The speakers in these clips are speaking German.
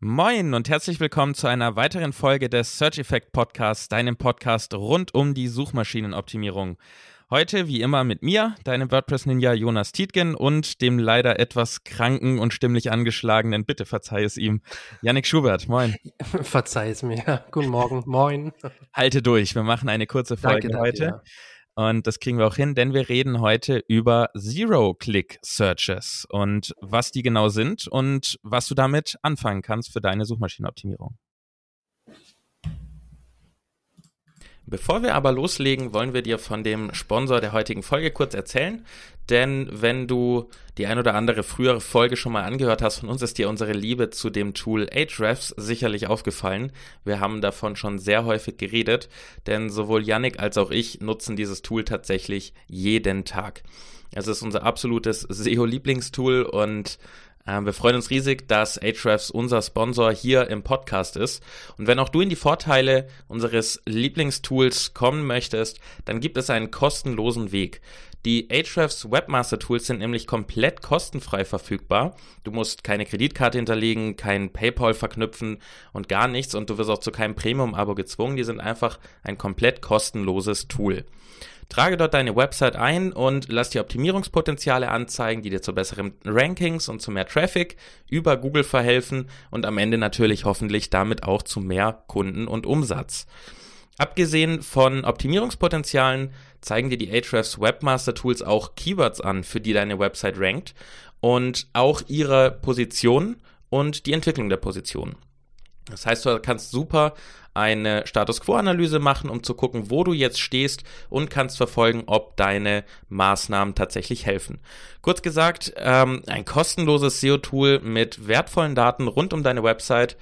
Moin und herzlich willkommen zu einer weiteren Folge des Search Effect Podcasts, deinem Podcast rund um die Suchmaschinenoptimierung. Heute wie immer mit mir, deinem WordPress-Ninja Jonas Tietgen und dem leider etwas kranken und stimmlich angeschlagenen, bitte verzeih es ihm, Yannick Schubert. Moin. Verzeih es mir. Guten Morgen. Moin. Halte durch, wir machen eine kurze Folge Danke, heute. Ja. Und das kriegen wir auch hin, denn wir reden heute über Zero-Click-Searches und was die genau sind und was du damit anfangen kannst für deine Suchmaschinenoptimierung. Bevor wir aber loslegen, wollen wir dir von dem Sponsor der heutigen Folge kurz erzählen. Denn wenn du die ein oder andere frühere Folge schon mal angehört hast von uns, ist dir unsere Liebe zu dem Tool Ahrefs sicherlich aufgefallen. Wir haben davon schon sehr häufig geredet, denn sowohl Yannick als auch ich nutzen dieses Tool tatsächlich jeden Tag. Es ist unser absolutes SEO-Lieblingstool und ähm, wir freuen uns riesig, dass Ahrefs unser Sponsor hier im Podcast ist. Und wenn auch du in die Vorteile unseres Lieblingstools kommen möchtest, dann gibt es einen kostenlosen Weg. Die Ahrefs Webmaster Tools sind nämlich komplett kostenfrei verfügbar. Du musst keine Kreditkarte hinterlegen, kein PayPal verknüpfen und gar nichts und du wirst auch zu keinem Premium-Abo gezwungen. Die sind einfach ein komplett kostenloses Tool. Trage dort deine Website ein und lass dir Optimierungspotenziale anzeigen, die dir zu besseren Rankings und zu mehr Traffic über Google verhelfen und am Ende natürlich hoffentlich damit auch zu mehr Kunden und Umsatz. Abgesehen von Optimierungspotenzialen zeigen dir die Ahrefs Webmaster Tools auch Keywords an, für die deine Website rankt und auch ihre Position und die Entwicklung der Position. Das heißt, du kannst super eine Status Quo-Analyse machen, um zu gucken, wo du jetzt stehst und kannst verfolgen, ob deine Maßnahmen tatsächlich helfen. Kurz gesagt, ähm, ein kostenloses SEO-Tool mit wertvollen Daten rund um deine Website,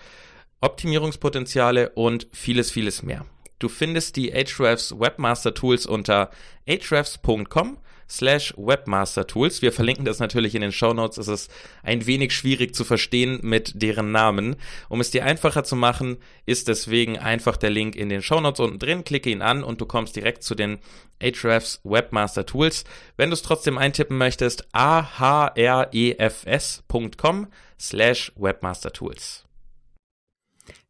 Optimierungspotenziale und vieles, vieles mehr. Du findest die Ahrefs Webmaster Tools unter ahrefs.com slash Webmaster Tools. Wir verlinken das natürlich in den Show Notes. Es ist ein wenig schwierig zu verstehen mit deren Namen. Um es dir einfacher zu machen, ist deswegen einfach der Link in den Show Notes unten drin. Klicke ihn an und du kommst direkt zu den Ahrefs Webmaster Tools. Wenn du es trotzdem eintippen möchtest, ahrefs.com slash Webmaster Tools.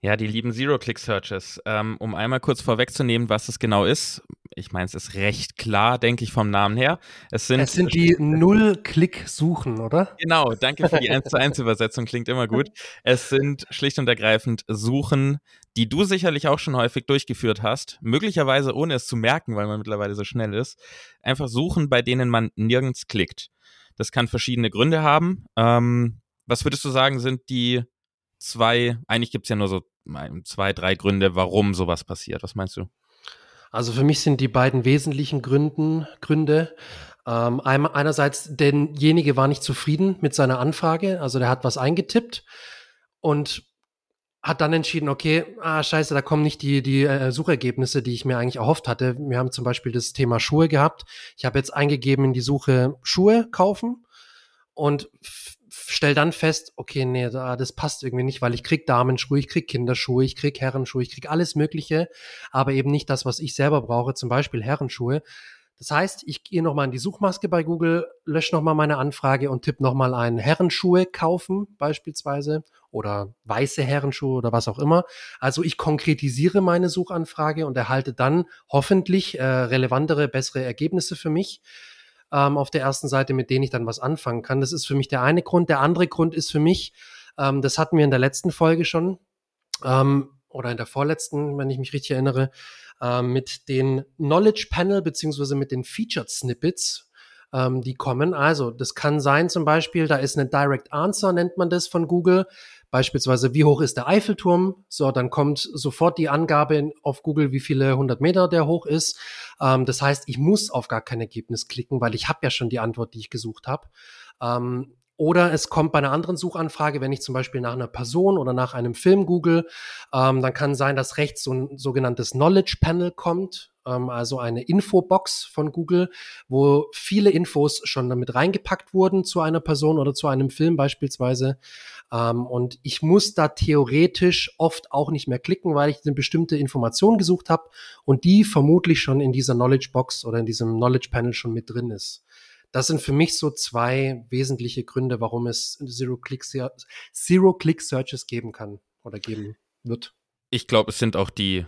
Ja, die lieben Zero-Click-Searches. Ähm, um einmal kurz vorwegzunehmen, was es genau ist. Ich meine, es ist recht klar, denke ich, vom Namen her. Es sind, es sind die Null-Klick-Suchen, oder? Genau, danke für die 1 zu 1 Übersetzung, klingt immer gut. Es sind schlicht und ergreifend Suchen, die du sicherlich auch schon häufig durchgeführt hast, möglicherweise ohne es zu merken, weil man mittlerweile so schnell ist. Einfach Suchen, bei denen man nirgends klickt. Das kann verschiedene Gründe haben. Ähm, was würdest du sagen, sind die zwei, eigentlich gibt es ja nur so zwei, drei Gründe, warum sowas passiert. Was meinst du? Also für mich sind die beiden wesentlichen Gründen, Gründe, ähm, einerseits, derjenige war nicht zufrieden mit seiner Anfrage, also der hat was eingetippt und hat dann entschieden, okay, ah, scheiße, da kommen nicht die, die äh, Suchergebnisse, die ich mir eigentlich erhofft hatte. Wir haben zum Beispiel das Thema Schuhe gehabt. Ich habe jetzt eingegeben in die Suche Schuhe kaufen und stell dann fest, okay, nee, das passt irgendwie nicht, weil ich krieg Damenschuhe, ich krieg Kinderschuhe, ich krieg Herrenschuhe, ich krieg alles Mögliche, aber eben nicht das, was ich selber brauche, zum Beispiel Herrenschuhe. Das heißt, ich gehe nochmal in die Suchmaske bei Google, lösche nochmal meine Anfrage und tippe nochmal ein Herrenschuhe kaufen beispielsweise oder weiße Herrenschuhe oder was auch immer. Also ich konkretisiere meine Suchanfrage und erhalte dann hoffentlich äh, relevantere, bessere Ergebnisse für mich ähm, auf der ersten Seite, mit denen ich dann was anfangen kann. Das ist für mich der eine Grund. Der andere Grund ist für mich, ähm, das hatten wir in der letzten Folge schon, ähm, oder in der vorletzten, wenn ich mich richtig erinnere, ähm, mit den Knowledge Panel beziehungsweise mit den Featured Snippets, ähm, die kommen. Also das kann sein zum Beispiel, da ist eine Direct Answer, nennt man das von Google. Beispielsweise, wie hoch ist der Eiffelturm? So, dann kommt sofort die Angabe auf Google, wie viele hundert Meter der hoch ist. Ähm, das heißt, ich muss auf gar kein Ergebnis klicken, weil ich habe ja schon die Antwort, die ich gesucht habe. Ähm, oder es kommt bei einer anderen Suchanfrage, wenn ich zum Beispiel nach einer Person oder nach einem Film google, ähm, dann kann sein, dass rechts so ein sogenanntes Knowledge Panel kommt, ähm, also eine Infobox von Google, wo viele Infos schon damit reingepackt wurden zu einer Person oder zu einem Film beispielsweise. Ähm, und ich muss da theoretisch oft auch nicht mehr klicken, weil ich eine bestimmte Information gesucht habe und die vermutlich schon in dieser Knowledge Box oder in diesem Knowledge Panel schon mit drin ist. Das sind für mich so zwei wesentliche Gründe, warum es Zero-Click-Searches Zero geben kann oder geben wird. Ich glaube, es sind auch die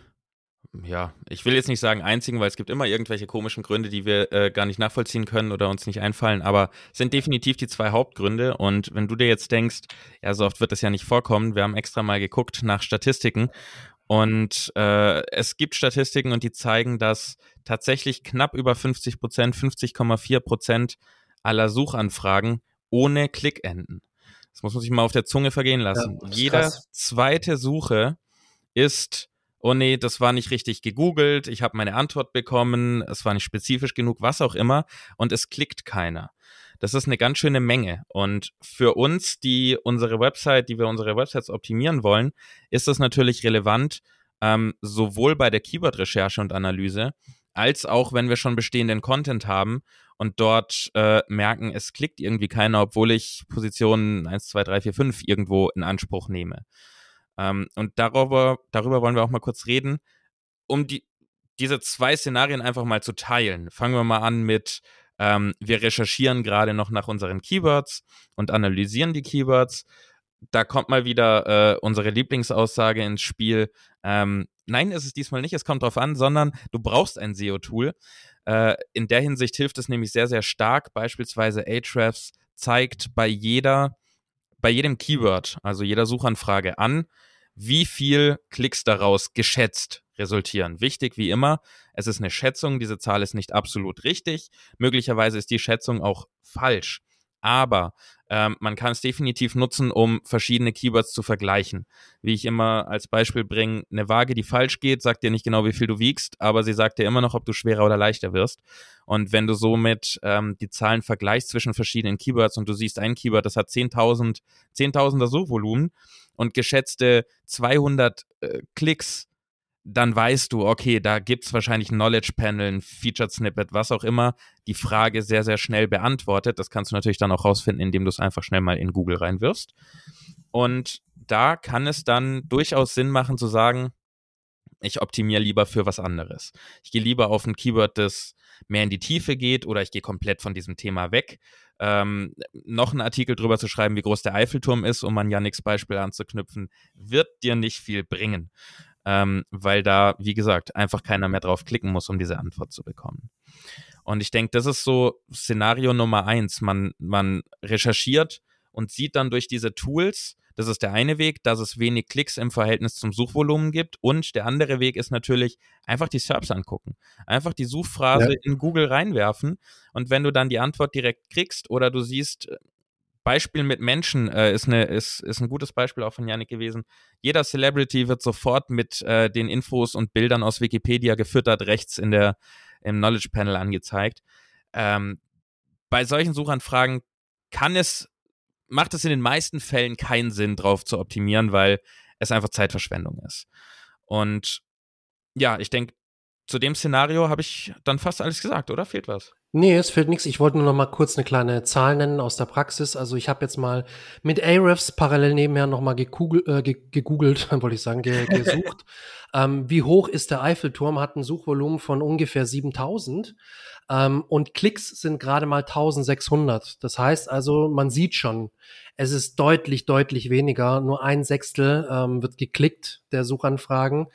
ja, ich will jetzt nicht sagen einzigen, weil es gibt immer irgendwelche komischen Gründe, die wir äh, gar nicht nachvollziehen können oder uns nicht einfallen, aber sind definitiv die zwei Hauptgründe. Und wenn du dir jetzt denkst, ja, so oft wird das ja nicht vorkommen, wir haben extra mal geguckt nach Statistiken und äh, es gibt Statistiken und die zeigen, dass tatsächlich knapp über 50 Prozent, 50,4 Prozent aller Suchanfragen ohne Klick enden. Das muss man sich mal auf der Zunge vergehen lassen. Ja, Jede zweite Suche ist oh nee, das war nicht richtig gegoogelt, ich habe meine Antwort bekommen, es war nicht spezifisch genug, was auch immer, und es klickt keiner. Das ist eine ganz schöne Menge. Und für uns, die unsere Website, die wir unsere Websites optimieren wollen, ist das natürlich relevant, ähm, sowohl bei der Keyword-Recherche und Analyse, als auch wenn wir schon bestehenden Content haben und dort äh, merken, es klickt irgendwie keiner, obwohl ich Positionen 1, 2, 3, 4, 5 irgendwo in Anspruch nehme. Ähm, und darüber, darüber wollen wir auch mal kurz reden, um die, diese zwei Szenarien einfach mal zu teilen. Fangen wir mal an mit, ähm, wir recherchieren gerade noch nach unseren Keywords und analysieren die Keywords. Da kommt mal wieder äh, unsere Lieblingsaussage ins Spiel. Ähm, nein, ist es diesmal nicht, es kommt drauf an, sondern du brauchst ein SEO-Tool. Äh, in der Hinsicht hilft es nämlich sehr, sehr stark. Beispielsweise Ahrefs zeigt bei jeder, bei jedem Keyword, also jeder Suchanfrage an, wie viel Klicks daraus geschätzt resultieren. Wichtig wie immer, es ist eine Schätzung, diese Zahl ist nicht absolut richtig, möglicherweise ist die Schätzung auch falsch, aber ähm, man kann es definitiv nutzen, um verschiedene Keywords zu vergleichen. Wie ich immer als Beispiel bringe, eine Waage, die falsch geht, sagt dir nicht genau, wie viel du wiegst, aber sie sagt dir immer noch, ob du schwerer oder leichter wirst. Und wenn du somit ähm, die Zahlen vergleichst zwischen verschiedenen Keywords und du siehst ein Keyword, das hat 10.000, 10.000er Suchvolumen, und geschätzte 200 äh, Klicks, dann weißt du, okay, da gibt es wahrscheinlich ein Knowledge Panel, ein Featured Snippet, was auch immer, die Frage sehr, sehr schnell beantwortet. Das kannst du natürlich dann auch rausfinden, indem du es einfach schnell mal in Google reinwirfst. Und da kann es dann durchaus Sinn machen zu sagen, ich optimiere lieber für was anderes. Ich gehe lieber auf ein Keyword, das mehr in die Tiefe geht oder ich gehe komplett von diesem Thema weg ähm, noch einen Artikel drüber zu schreiben, wie groß der Eiffelturm ist, um an Yannicks Beispiel anzuknüpfen, wird dir nicht viel bringen. Ähm, weil da, wie gesagt, einfach keiner mehr drauf klicken muss, um diese Antwort zu bekommen. Und ich denke, das ist so Szenario Nummer eins. Man, man recherchiert und sieht dann durch diese Tools, das ist der eine Weg, dass es wenig Klicks im Verhältnis zum Suchvolumen gibt. Und der andere Weg ist natürlich einfach die SERPs angucken. Einfach die Suchphrase ja. in Google reinwerfen. Und wenn du dann die Antwort direkt kriegst oder du siehst, Beispiel mit Menschen äh, ist, eine, ist, ist ein gutes Beispiel auch von Yannick gewesen. Jeder Celebrity wird sofort mit äh, den Infos und Bildern aus Wikipedia gefüttert, rechts in der, im Knowledge Panel angezeigt. Ähm, bei solchen Suchanfragen kann es macht es in den meisten Fällen keinen Sinn, drauf zu optimieren, weil es einfach Zeitverschwendung ist. Und ja, ich denke, zu dem Szenario habe ich dann fast alles gesagt, oder? Fehlt was? Nee, es fehlt nichts. Ich wollte nur noch mal kurz eine kleine Zahl nennen aus der Praxis. Also ich habe jetzt mal mit Ahrefs parallel nebenher noch mal gegoogelt, äh, gegoogelt wollte ich sagen, ge gesucht. ähm, wie hoch ist der Eiffelturm? Hat ein Suchvolumen von ungefähr 7000 ähm, und Klicks sind gerade mal 1600. Das heißt also, man sieht schon, es ist deutlich, deutlich weniger. Nur ein Sechstel ähm, wird geklickt der Suchanfragen,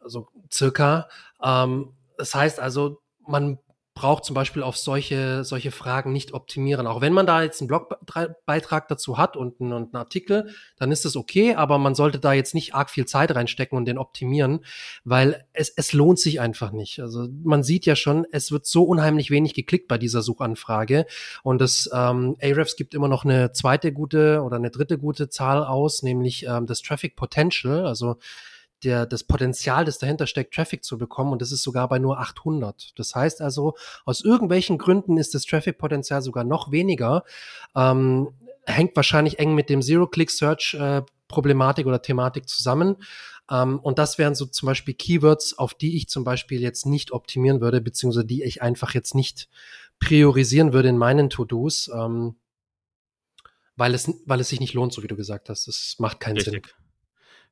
also circa. Ähm, das heißt also, man braucht zum Beispiel auf solche, solche Fragen nicht optimieren. Auch wenn man da jetzt einen Blogbeitrag dazu hat und einen, und einen Artikel, dann ist das okay, aber man sollte da jetzt nicht arg viel Zeit reinstecken und den optimieren, weil es, es lohnt sich einfach nicht. Also man sieht ja schon, es wird so unheimlich wenig geklickt bei dieser Suchanfrage und das ähm, Ahrefs gibt immer noch eine zweite gute oder eine dritte gute Zahl aus, nämlich ähm, das Traffic Potential, also der, das Potenzial, das dahinter steckt, Traffic zu bekommen und das ist sogar bei nur 800. Das heißt also, aus irgendwelchen Gründen ist das Traffic-Potenzial sogar noch weniger. Ähm, hängt wahrscheinlich eng mit dem Zero-Click-Search-Problematik äh, oder Thematik zusammen. Ähm, und das wären so zum Beispiel Keywords, auf die ich zum Beispiel jetzt nicht optimieren würde, beziehungsweise die ich einfach jetzt nicht priorisieren würde in meinen To-Dos, ähm, weil, es, weil es sich nicht lohnt, so wie du gesagt hast. Das macht keinen Richtig. Sinn.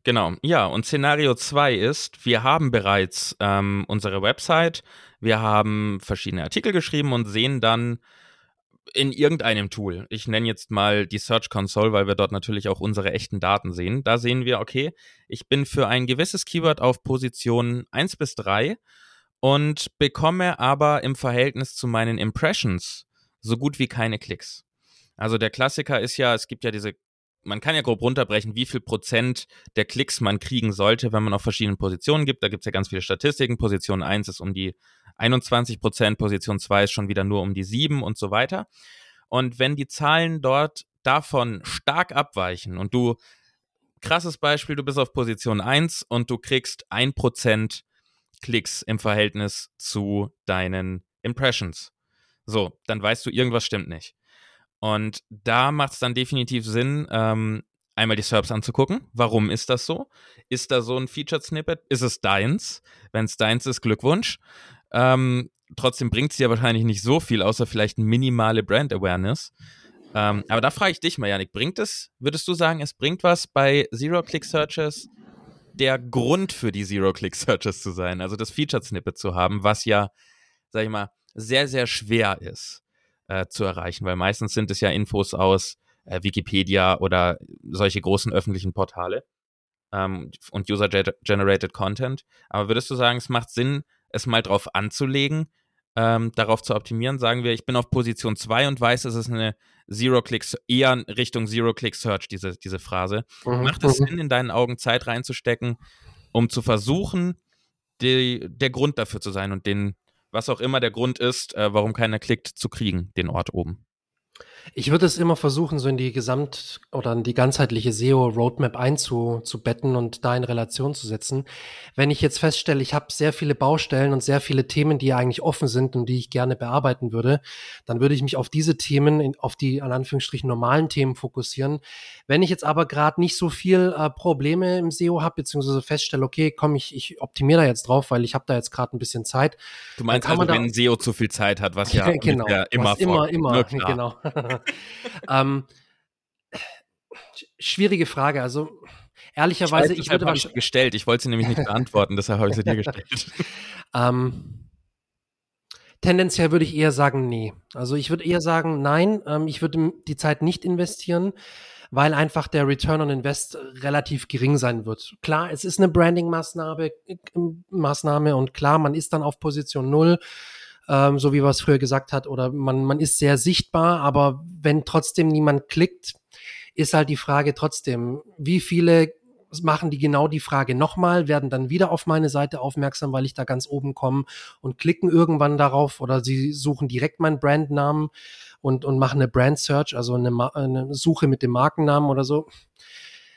Genau, ja, und Szenario 2 ist, wir haben bereits ähm, unsere Website, wir haben verschiedene Artikel geschrieben und sehen dann in irgendeinem Tool. Ich nenne jetzt mal die Search Console, weil wir dort natürlich auch unsere echten Daten sehen. Da sehen wir, okay, ich bin für ein gewisses Keyword auf Position 1 bis 3 und bekomme aber im Verhältnis zu meinen Impressions so gut wie keine Klicks. Also der Klassiker ist ja, es gibt ja diese, man kann ja grob runterbrechen, wie viel Prozent der Klicks man kriegen sollte, wenn man auf verschiedenen Positionen gibt. Da gibt es ja ganz viele Statistiken. Position 1 ist um die 21 Prozent, Position 2 ist schon wieder nur um die 7 und so weiter. Und wenn die Zahlen dort davon stark abweichen und du, krasses Beispiel, du bist auf Position 1 und du kriegst 1% Klicks im Verhältnis zu deinen Impressions. So, dann weißt du, irgendwas stimmt nicht. Und da macht es dann definitiv Sinn, ähm, einmal die SERPs anzugucken. Warum ist das so? Ist da so ein Featured Snippet? Ist es deins? Wenn es deins ist, Glückwunsch. Ähm, trotzdem bringt es ja wahrscheinlich nicht so viel, außer vielleicht minimale Brand Awareness. Ähm, aber da frage ich dich mal, Janik, bringt es, würdest du sagen, es bringt was bei Zero-Click-Searches, der Grund für die Zero-Click-Searches zu sein, also das Featured-Snippet zu haben, was ja, sag ich mal, sehr, sehr schwer ist äh, zu erreichen, weil meistens sind es ja Infos aus äh, Wikipedia oder solche großen öffentlichen Portale ähm, und User-Generated Content. Aber würdest du sagen, es macht Sinn, es mal drauf anzulegen, ähm, darauf zu optimieren, sagen wir, ich bin auf Position 2 und weiß, es ist eine Zero-Click, eher Richtung Zero-Click-Search, diese, diese Phrase. Mhm. Macht es mhm. Sinn, in deinen Augen Zeit reinzustecken, um zu versuchen, die, der Grund dafür zu sein und den, was auch immer der Grund ist, äh, warum keiner klickt, zu kriegen, den Ort oben? Ich würde es immer versuchen, so in die Gesamt- oder in die ganzheitliche SEO-Roadmap einzubetten und da in Relation zu setzen. Wenn ich jetzt feststelle, ich habe sehr viele Baustellen und sehr viele Themen, die eigentlich offen sind und die ich gerne bearbeiten würde, dann würde ich mich auf diese Themen, auf die an Anführungsstrichen normalen Themen fokussieren. Wenn ich jetzt aber gerade nicht so viel äh, Probleme im SEO habe, beziehungsweise feststelle, okay, komm, ich, ich optimiere da jetzt drauf, weil ich habe da jetzt gerade ein bisschen Zeit. Du meinst also, wenn SEO zu viel Zeit hat, was ja, genau, ja immer was immer, immer, genau. ähm, schwierige Frage. Also ehrlicherweise, ich, weiß, ich würde wahrscheinlich gestellt. Ich wollte sie nämlich nicht beantworten, deshalb habe ich sie dir gestellt. ähm, tendenziell würde ich eher sagen, nee. Also ich würde eher sagen, nein. Ähm, ich würde die Zeit nicht investieren, weil einfach der Return on Invest relativ gering sein wird. Klar, es ist eine Branding-Maßnahme äh, Maßnahme und klar, man ist dann auf Position null ähm, so wie wir es früher gesagt hat, oder man, man ist sehr sichtbar, aber wenn trotzdem niemand klickt, ist halt die Frage trotzdem, wie viele machen die genau die Frage nochmal, werden dann wieder auf meine Seite aufmerksam, weil ich da ganz oben komme und klicken irgendwann darauf oder sie suchen direkt meinen Brandnamen und, und machen eine Brand Search, also eine, eine Suche mit dem Markennamen oder so.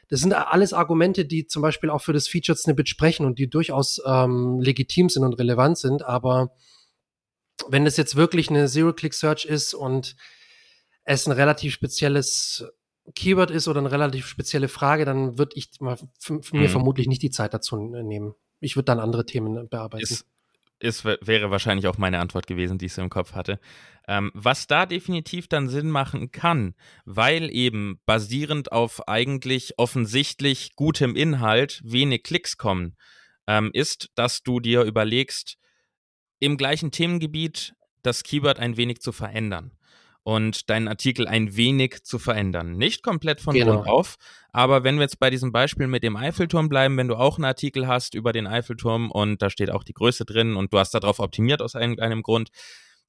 Das sind alles Argumente, die zum Beispiel auch für das Featured Snippet sprechen und die durchaus ähm, legitim sind und relevant sind, aber wenn es jetzt wirklich eine Zero-Click-Search ist und es ein relativ spezielles Keyword ist oder eine relativ spezielle Frage, dann würde ich mal mhm. mir vermutlich nicht die Zeit dazu nehmen. Ich würde dann andere Themen bearbeiten. Ist, ist, wäre wahrscheinlich auch meine Antwort gewesen, die ich so im Kopf hatte. Ähm, was da definitiv dann Sinn machen kann, weil eben basierend auf eigentlich offensichtlich gutem Inhalt wenig Klicks kommen, ähm, ist, dass du dir überlegst, im gleichen Themengebiet das Keyword ein wenig zu verändern und deinen Artikel ein wenig zu verändern. Nicht komplett von genau. Grund auf, aber wenn wir jetzt bei diesem Beispiel mit dem Eiffelturm bleiben, wenn du auch einen Artikel hast über den Eiffelturm und da steht auch die Größe drin und du hast darauf optimiert aus irgendeinem Grund,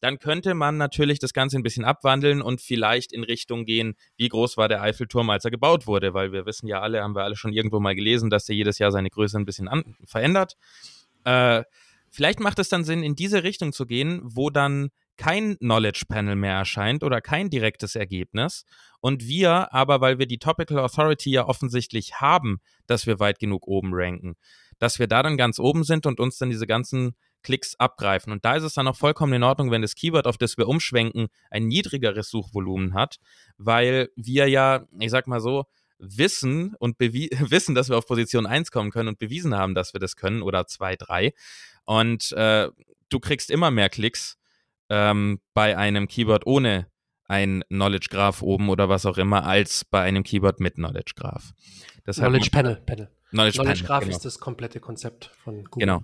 dann könnte man natürlich das Ganze ein bisschen abwandeln und vielleicht in Richtung gehen, wie groß war der Eiffelturm, als er gebaut wurde, weil wir wissen ja alle, haben wir alle schon irgendwo mal gelesen, dass er jedes Jahr seine Größe ein bisschen an verändert. Äh, Vielleicht macht es dann Sinn, in diese Richtung zu gehen, wo dann kein Knowledge Panel mehr erscheint oder kein direktes Ergebnis. Und wir aber, weil wir die Topical Authority ja offensichtlich haben, dass wir weit genug oben ranken, dass wir da dann ganz oben sind und uns dann diese ganzen Klicks abgreifen. Und da ist es dann auch vollkommen in Ordnung, wenn das Keyword, auf das wir umschwenken, ein niedrigeres Suchvolumen hat, weil wir ja, ich sag mal so, wissen und wissen, dass wir auf Position 1 kommen können und bewiesen haben, dass wir das können oder 2, 3. Und äh, du kriegst immer mehr Klicks ähm, bei einem Keyword ohne ein Knowledge Graph oben oder was auch immer, als bei einem Keyword mit Knowledge Graph. Deshalb Knowledge Panel. Panel. Knowledge, Knowledge Panel, Graph genau. ist das komplette Konzept von Google. Genau.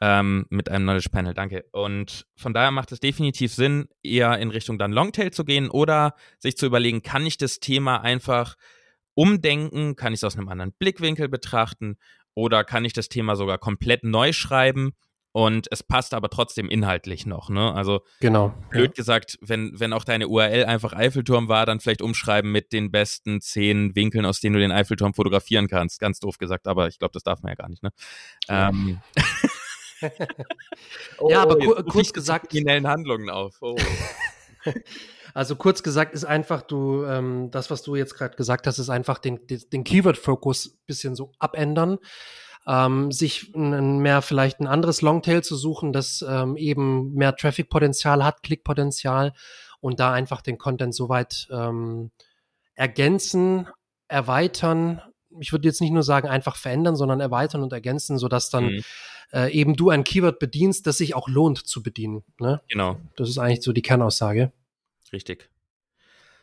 ähm, mit einem Knowledge Panel, danke. Und von daher macht es definitiv Sinn, eher in Richtung dann Longtail zu gehen oder sich zu überlegen, kann ich das Thema einfach umdenken, kann ich es aus einem anderen Blickwinkel betrachten oder kann ich das Thema sogar komplett neu schreiben und es passt aber trotzdem inhaltlich noch. Ne? Also genau, blöd ja. gesagt, wenn, wenn auch deine URL einfach Eiffelturm war, dann vielleicht umschreiben mit den besten zehn Winkeln, aus denen du den Eiffelturm fotografieren kannst. Ganz doof gesagt, aber ich glaube, das darf man ja gar nicht. Ne? Ähm. oh, ja, aber ku kurz gesagt. Kriminellen Handlungen auf. Oh. Also kurz gesagt ist einfach, du, ähm, das, was du jetzt gerade gesagt hast, ist einfach den, den Keyword-Fokus bisschen so abändern ähm, sich ein, mehr vielleicht ein anderes Longtail zu suchen, das ähm, eben mehr Traffic-Potenzial hat, Klickpotenzial und da einfach den Content soweit ähm, ergänzen, erweitern. Ich würde jetzt nicht nur sagen, einfach verändern, sondern erweitern und ergänzen, sodass dann mhm. äh, eben du ein Keyword bedienst, das sich auch lohnt zu bedienen. Ne? Genau. Das ist eigentlich so die Kernaussage. Richtig.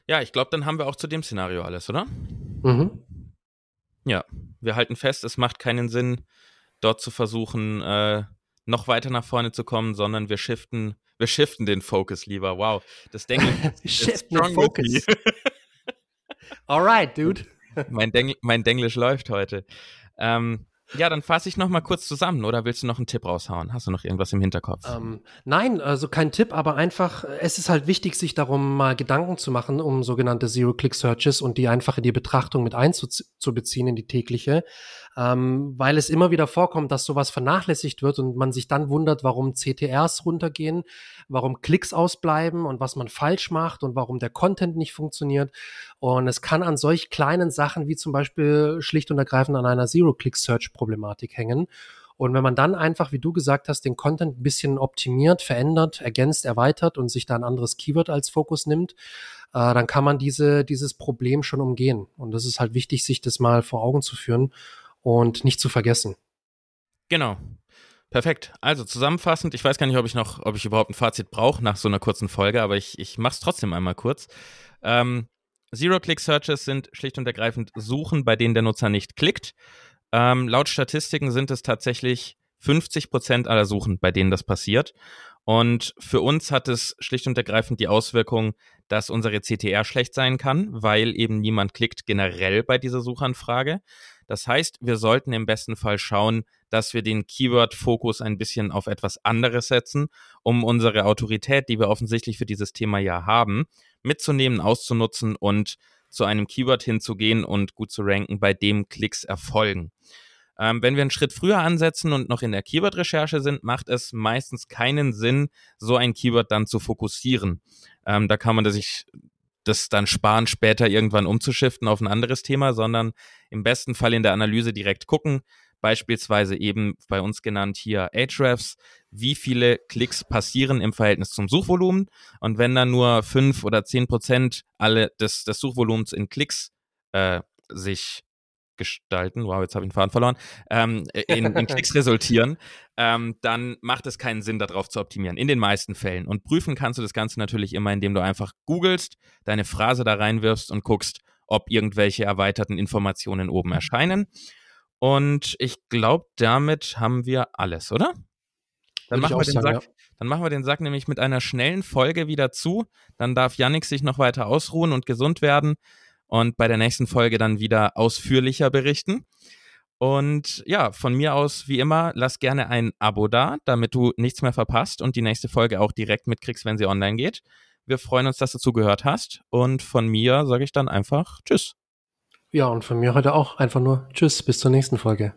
Ja, ich glaube, dann haben wir auch zu dem Szenario alles, oder? Mhm. Ja, wir halten fest, es macht keinen Sinn, dort zu versuchen, äh, noch weiter nach vorne zu kommen, sondern wir shiften, wir shiften den Focus lieber. Wow, das denke ich. shiften den Focus. Alright, dude. mein, Deng mein Denglisch läuft heute. Ähm, ja, dann fasse ich noch mal kurz zusammen oder willst du noch einen Tipp raushauen? Hast du noch irgendwas im Hinterkopf? Ähm, nein, also kein Tipp, aber einfach, es ist halt wichtig, sich darum mal Gedanken zu machen, um sogenannte Zero-Click-Searches und die einfach in die Betrachtung mit einzubeziehen in die tägliche ähm, weil es immer wieder vorkommt, dass sowas vernachlässigt wird und man sich dann wundert, warum CTRs runtergehen, warum Klicks ausbleiben und was man falsch macht und warum der Content nicht funktioniert. Und es kann an solch kleinen Sachen wie zum Beispiel schlicht und ergreifend an einer Zero-Click-Search-Problematik hängen. Und wenn man dann einfach, wie du gesagt hast, den Content ein bisschen optimiert, verändert, ergänzt, erweitert und sich da ein anderes Keyword als Fokus nimmt, äh, dann kann man diese, dieses Problem schon umgehen. Und das ist halt wichtig, sich das mal vor Augen zu führen und nicht zu vergessen. Genau. Perfekt. Also zusammenfassend, ich weiß gar nicht, ob ich noch, ob ich überhaupt ein Fazit brauche nach so einer kurzen Folge, aber ich, ich mache es trotzdem einmal kurz. Ähm, Zero-Click-Searches sind schlicht und ergreifend Suchen, bei denen der Nutzer nicht klickt. Ähm, laut Statistiken sind es tatsächlich 50 Prozent aller Suchen, bei denen das passiert. Und für uns hat es schlicht und ergreifend die Auswirkung, dass unsere CTR schlecht sein kann, weil eben niemand klickt generell bei dieser Suchanfrage. Das heißt, wir sollten im besten Fall schauen, dass wir den Keyword-Fokus ein bisschen auf etwas anderes setzen, um unsere Autorität, die wir offensichtlich für dieses Thema ja haben, mitzunehmen, auszunutzen und zu einem Keyword hinzugehen und gut zu ranken, bei dem Klicks erfolgen. Ähm, wenn wir einen Schritt früher ansetzen und noch in der Keyword-Recherche sind, macht es meistens keinen Sinn, so ein Keyword dann zu fokussieren. Ähm, da kann man sich das dann sparen, später irgendwann umzuschiften auf ein anderes Thema, sondern im besten Fall in der Analyse direkt gucken. Beispielsweise eben bei uns genannt hier Ahrefs, wie viele Klicks passieren im Verhältnis zum Suchvolumen. Und wenn dann nur fünf oder zehn Prozent alle des, des Suchvolumens in Klicks äh, sich gestalten, wow, jetzt habe ich den Faden verloren, ähm, in, in Klicks resultieren, ähm, dann macht es keinen Sinn, darauf zu optimieren. In den meisten Fällen. Und prüfen kannst du das Ganze natürlich immer, indem du einfach googelst, deine Phrase da reinwirfst und guckst, ob irgendwelche erweiterten Informationen oben erscheinen. Und ich glaube, damit haben wir alles, oder? Dann machen, wir den sagen, Sack, ja. dann machen wir den Sack nämlich mit einer schnellen Folge wieder zu. Dann darf Yannick sich noch weiter ausruhen und gesund werden und bei der nächsten Folge dann wieder ausführlicher berichten. Und ja, von mir aus, wie immer, lass gerne ein Abo da, damit du nichts mehr verpasst und die nächste Folge auch direkt mitkriegst, wenn sie online geht. Wir freuen uns, dass du zugehört hast. Und von mir sage ich dann einfach Tschüss. Ja, und von mir heute auch einfach nur Tschüss, bis zur nächsten Folge.